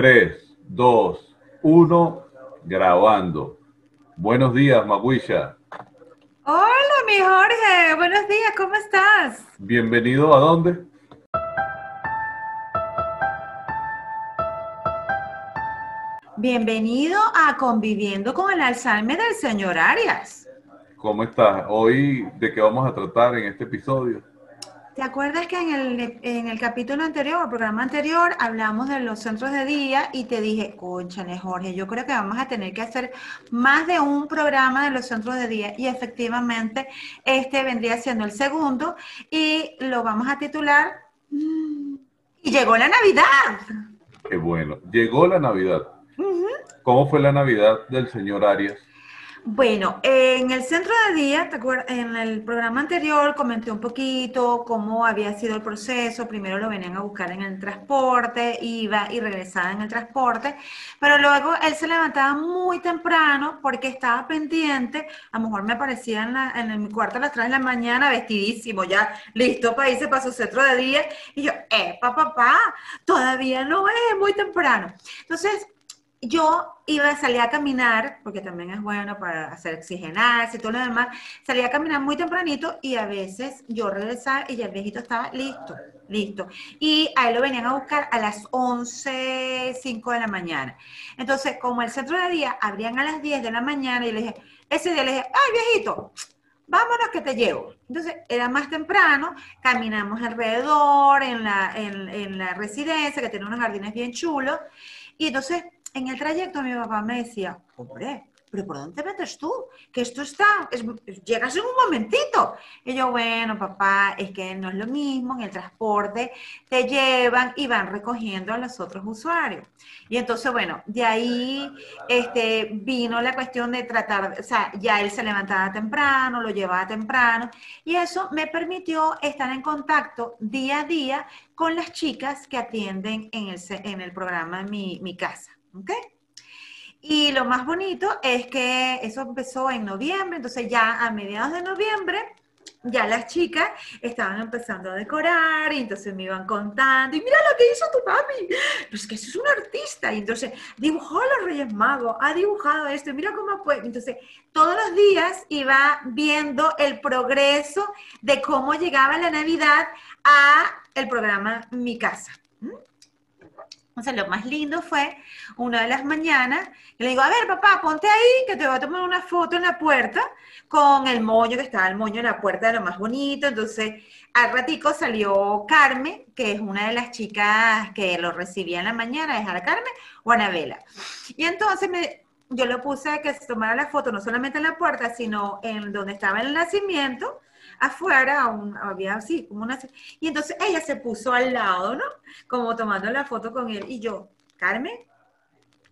3, 2, 1, grabando. Buenos días, Maguisha. Hola, mi Jorge. Buenos días, ¿cómo estás? Bienvenido a dónde? Bienvenido a Conviviendo con el Alzheimer del señor Arias. ¿Cómo estás? Hoy, ¿de qué vamos a tratar en este episodio? ¿Te acuerdas que en el, en el capítulo anterior, el programa anterior, hablamos de los centros de día y te dije, conchale, Jorge, yo creo que vamos a tener que hacer más de un programa de los centros de día y efectivamente este vendría siendo el segundo y lo vamos a titular mm, Y llegó la Navidad. Qué bueno, llegó la Navidad. ¿Cómo fue la Navidad del señor Arias? Bueno, en el centro de día, ¿te acuerdas? En el programa anterior comenté un poquito cómo había sido el proceso. Primero lo venían a buscar en el transporte, iba y regresaba en el transporte, pero luego él se levantaba muy temprano porque estaba pendiente. A lo mejor me aparecía en, la, mi cuarto a las 3 de la mañana, vestidísimo, ya listo para irse para su centro de día. Y yo, eh, papá, papá, todavía no es muy temprano. Entonces, yo iba a salir a caminar, porque también es bueno para hacer oxigenarse y todo lo demás, salía a caminar muy tempranito y a veces yo regresaba y ya el viejito estaba listo, listo. Y a él lo venían a buscar a las 11, 5 de la mañana. Entonces, como el centro de día abrían a las 10 de la mañana, y le dije, ese día le dije, ay viejito, vámonos que te llevo. Entonces, era más temprano, caminamos alrededor en la, en la residencia, que tiene unos jardines bien chulos, y entonces en el trayecto mi papá me decía, hombre, pero ¿por dónde te metes tú? Que esto está, llegas en un momentito. Y yo, bueno, papá, es que no es lo mismo, en el transporte te llevan y van recogiendo a los otros usuarios. Y entonces, bueno, de ahí este, vino la cuestión de tratar, o sea, ya él se levantaba temprano, lo llevaba temprano, y eso me permitió estar en contacto día a día con las chicas que atienden en el, en el programa Mi, Mi Casa. ¿Ok? Y lo más bonito es que eso empezó en noviembre, entonces ya a mediados de noviembre ya las chicas estaban empezando a decorar y entonces me iban contando, y mira lo que hizo tu mami, pues que es un artista, y entonces dibujó los Reyes Magos, ha dibujado esto, y mira cómo fue. Entonces, todos los días iba viendo el progreso de cómo llegaba la Navidad a el programa Mi Casa. O sea, lo más lindo fue una de las mañanas, y le digo, a ver, papá, ponte ahí, que te voy a tomar una foto en la puerta con el moño, que estaba el moño en la puerta de lo más bonito. Entonces, al ratico salió Carmen, que es una de las chicas que lo recibía en la mañana, es a Carmen o Anabela. Y entonces me, yo lo puse a que se tomara la foto, no solamente en la puerta, sino en donde estaba el nacimiento, afuera, había así, como una... Y entonces ella se puso al lado, ¿no? Como tomando la foto con él. Y yo, Carmen,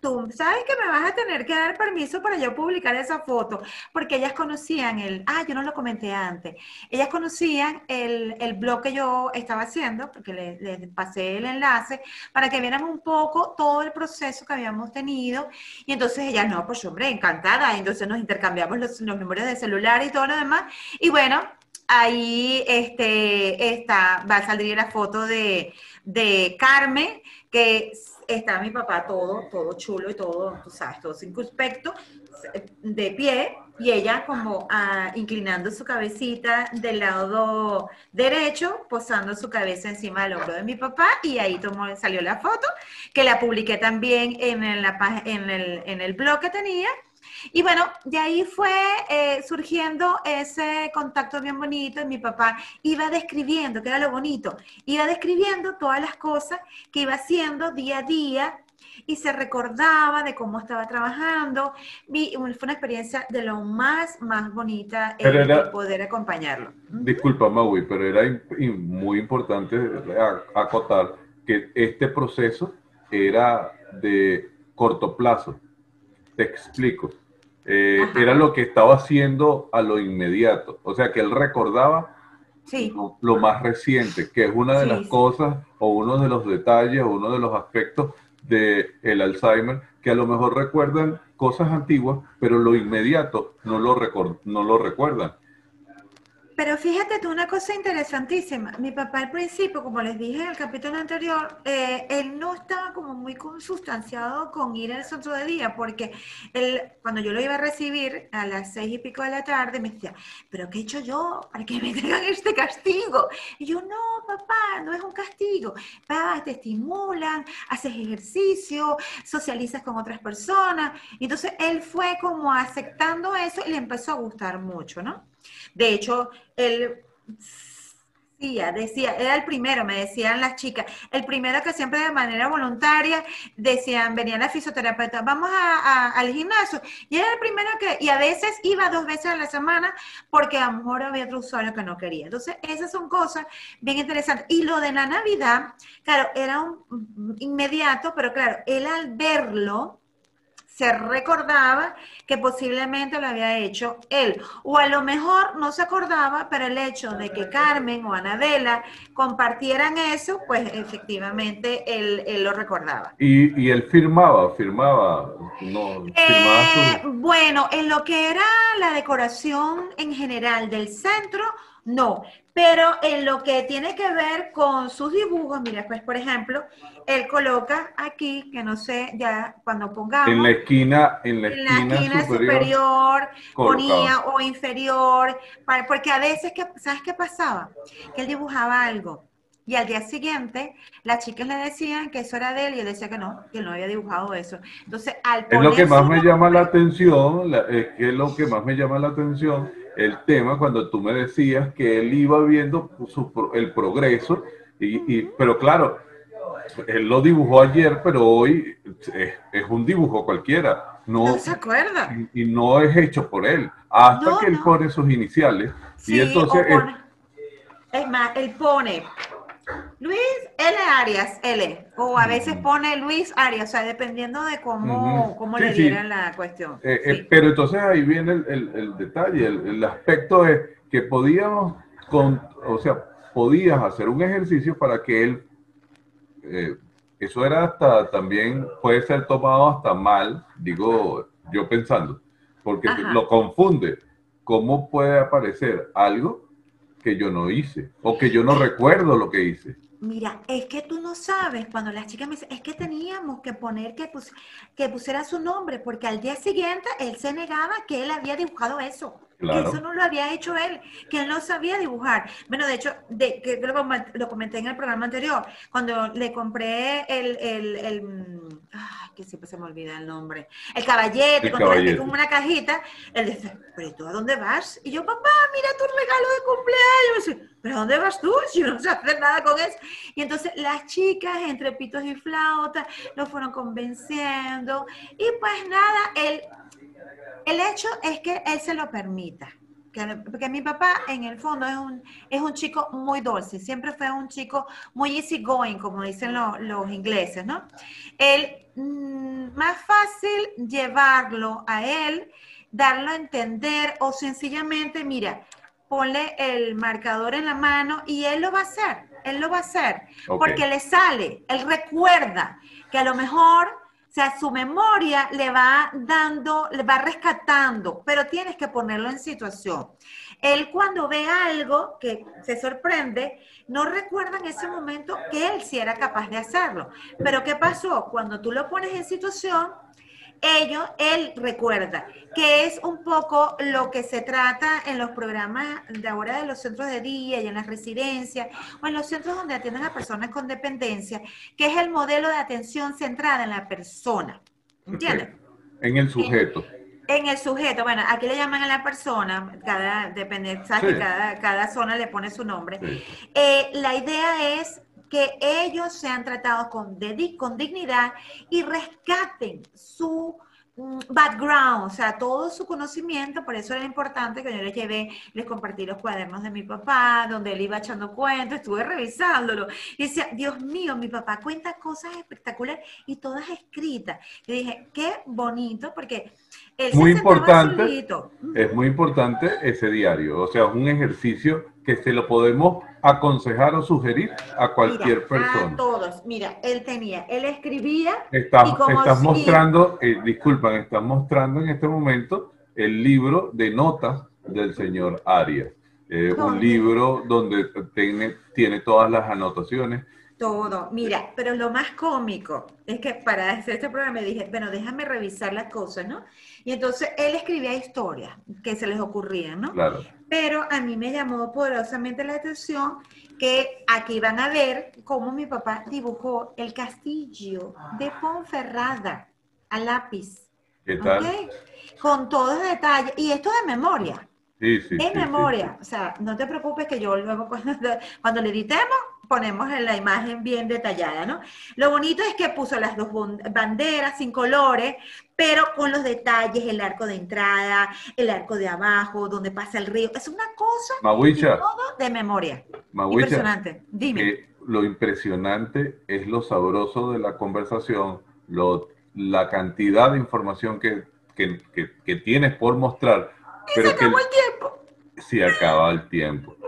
tú sabes que me vas a tener que dar permiso para yo publicar esa foto, porque ellas conocían el, ah, yo no lo comenté antes, ellas conocían el, el blog que yo estaba haciendo, porque les le pasé el enlace, para que vieran un poco todo el proceso que habíamos tenido, y entonces ellas, no, pues hombre, encantada, entonces nos intercambiamos los, los números de celular y todo lo demás, y bueno, ahí este, está, va a salir la foto de, de Carmen, que está mi papá todo, todo chulo y todo, tú sabes, todo circunspecto, de pie, y ella como ah, inclinando su cabecita del lado derecho, posando su cabeza encima del hombro de mi papá, y ahí tomó, salió la foto, que la publiqué también en, la, el, en el blog que tenía, y bueno, de ahí fue eh, surgiendo ese contacto bien bonito y mi papá iba describiendo, que era lo bonito, iba describiendo todas las cosas que iba haciendo día a día y se recordaba de cómo estaba trabajando. Y fue una experiencia de lo más, más bonita el poder acompañarlo. Disculpa, Maui, pero era muy importante acotar que este proceso era de corto plazo. Te explico. Eh, era lo que estaba haciendo a lo inmediato. O sea, que él recordaba lo, más reciente, que es una de las cosas o uno de los detalles o uno de los aspectos del el Alzheimer que a lo mejor recuerdan cosas antiguas, pero lo inmediato no lo, no lo recuerdan. Pero fíjate tú una cosa interesantísima. Mi papá al principio, como les dije en el capítulo anterior, eh, él no estaba como muy consustanciado con ir al centro de día, porque él, cuando yo lo iba a recibir a las seis y pico de la tarde, me decía, pero ¿qué he hecho yo para que me tengan este castigo? Y yo, no, papá, no es un castigo. Papá, te estimulan, haces ejercicio, socializas con otras personas. Entonces él fue como aceptando eso y le empezó a gustar mucho, ¿no? De hecho, él decía, decía, era el primero, me decían las chicas, el primero que siempre de manera voluntaria decían, venían las fisioterapeutas, vamos al gimnasio, y era el primero que, y a veces iba dos veces a la semana porque a lo mejor había otro usuario que no quería. Entonces, esas son cosas bien interesantes. Y lo de la Navidad, claro, era un inmediato, pero claro, él al verlo, se recordaba que posiblemente lo había hecho él. O a lo mejor no se acordaba, pero el hecho de que Carmen o Anabela compartieran eso, pues efectivamente él, lo recordaba. Y, él firmaba, firmaba, no, eh, Bueno, en lo que era la decoración en general del centro, no, pero en lo que tiene que ver con sus dibujos, mira, pues por ejemplo, él coloca aquí, que no sé, ya cuando pongamos. En la esquina, en la, esquina, superior, ponía o inferior, porque a veces, ¿sabes qué pasaba? Que él dibujaba algo. Y al día siguiente, las chicas le decían que eso era de él y él decía que no, que no había dibujado eso. Entonces, al Es lo que más me llama la atención, es que es lo que más me llama la atención, el tema cuando tú me decías que él iba viendo el progreso, y, pero claro, él lo dibujó ayer, pero hoy es, un dibujo cualquiera. No, se acuerda. Y, no es hecho por él. Hasta que él pone sus iniciales. y entonces. es más, él pone Luis L. Arias, L. O a veces pone Luis Arias, o sea, dependiendo de cómo, cómo le dieran la cuestión. Eh, eh, pero entonces ahí viene el, detalle, el, aspecto es que podíamos, con, o sea, podías hacer un ejercicio para que él eh, eso era hasta también, puede ser tomado hasta mal, digo yo pensando, porque lo confunde. ¿Cómo puede aparecer algo que yo no hice o que yo no recuerdo lo que hice? Mira, es que tú no sabes, cuando las chicas me dicen, es que teníamos que poner que, que pusiera su nombre, porque al día siguiente él se negaba que él había dibujado eso. Eso no lo había hecho él, que él no sabía dibujar. Bueno, de hecho, de, que lo, comenté en el programa anterior, cuando le compré el, el, el ay, que siempre se me olvida el nombre, el caballete, cuando le con una cajita, él dice, pero tú a dónde vas? Y yo, papá, mira tu regalo de cumpleaños. ¿pero a dónde vas tú? Si no sé hacer nada con eso. Y entonces las chicas, entre pitos y flautas, lo fueron convenciendo. Y pues nada, él el hecho es que él se lo permita. porque mi papá en el fondo es un, es un chico muy dulce, siempre fue un chico muy easy going, como dicen los ingleses, ¿no? Él, mm, más fácil llevarlo a él, darlo a entender o sencillamente, mira, ponle el marcador en la mano y él lo va a hacer, él lo va a hacer, porque le sale, él recuerda que a lo mejor sea, su memoria le va dando, le va rescatando, pero tienes que ponerlo en situación. Él cuando ve algo que se sorprende, no recuerda en ese momento que él sí era capaz de hacerlo. Pero ¿qué pasó? Cuando tú lo pones en situación, ello, él recuerda, que es un poco lo que se trata en los programas de ahora de los centros de día y en las residencias o en los centros donde atienden a personas con dependencia, que es el modelo de atención centrada en la persona. ¿Entiendes? En el sujeto. En, el sujeto, bueno, aquí le llaman a la persona, cada, depende, cada, cada, zona le pone su nombre. Eh, la idea es que ellos sean tratados con, con dignidad y rescaten su mm, background, o sea, todo su conocimiento, por eso era importante que yo les llevé, les compartí los cuadernos de mi papá, donde él iba echando cuentos, estuve revisándolo, y decía, Dios mío, mi papá cuenta cosas espectaculares y todas escritas. Y dije, qué bonito, porque él muy importante, es muy importante ese diario, o sea, es un ejercicio que se lo podemos aconsejar o sugerir a cualquier persona. A todos. Mira, él tenía, él escribía. Estás, estás mostrando, eh, disculpan, estás mostrando en este momento el libro de notas del señor Arias. eh, un libro donde tiene, tiene todas las anotaciones. Todo, mira, pero lo más cómico es que para hacer este programa dije, bueno, déjame revisar las cosas, ¿no? Y entonces él escribía historias que se les ocurrían, ¿no? Claro. Pero a mí me llamó poderosamente la atención que aquí van a ver cómo mi papá dibujó el castillo de Ponferrada a lápiz, ¿Qué tal? Con todos los detalles, y esto de memoria. Sí, sí, En sí, memoria, o sea, no te preocupes que yo luego cuando, cuando le editemos ponemos la imagen bien detallada, ¿no? Lo bonito es que puso las dos banderas sin colores, pero con los detalles, el arco de entrada, el arco de abajo, donde pasa el río, es una cosa todo de memoria. Impresionante. Dime. que lo impresionante es lo sabroso de la conversación, lo, la cantidad de información que, que, que- que tienes por mostrar, pero Se que acabó el tiempo. se acaba el tiempo.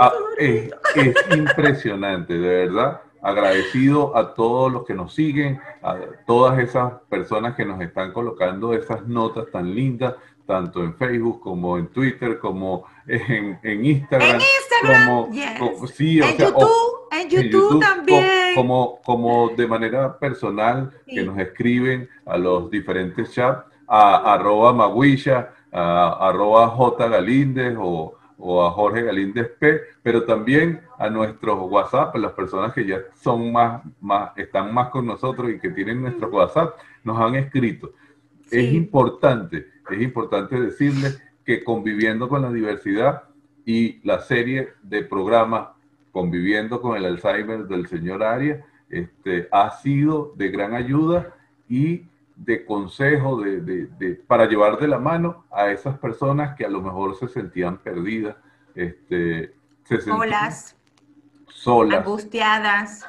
Ah, es, es impresionante, de verdad. Agradecido a todos los que nos siguen, a todas esas personas que nos están colocando esas notas tan lindas, tanto en Facebook como en Twitter, como en, en Instagram. En Instagram, como, yes. como- sí, o en, sea, o- YouTube, en YouTube, también. Como, como de manera personal, que Sí. nos escriben a los diferentes chats, a arroba Maguilla, a arroba J Galíndez o, o a Jorge Galíndez P, pero también a nuestros WhatsApp, las personas que ya son más, más, están más con nosotros y que tienen nuestro WhatsApp, nos han escrito. Es Sí. importante, es importante decirles que conviviendo con la diversidad y la serie de programas conviviendo con el Alzheimer del señor Arias, este, ha sido de gran ayuda y de consejo de, de- de- para llevar de la mano a esas personas que a lo mejor se sentían perdidas, este, se sentían Solas, solas. angustiadas.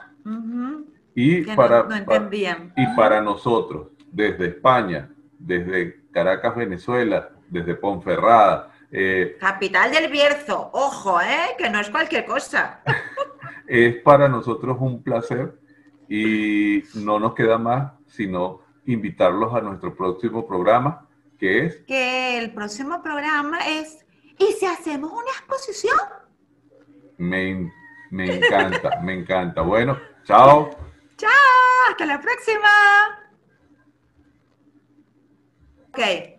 Y que no- para, no, para- entendían. y para nosotros, desde España, desde Caracas, Venezuela, desde Ponferrada, eh, Capital del Bierzo, ojo, ¿eh? Que no es cualquier cosa. es para nosotros un placer y no nos queda más sino invitarlos a nuestro próximo programa, que es Que el próximo programa es, ¿y si hacemos una exposición? Me, me encanta, me encanta. Bueno, chao. ¡Chao! ¡Hasta la próxima! Ok.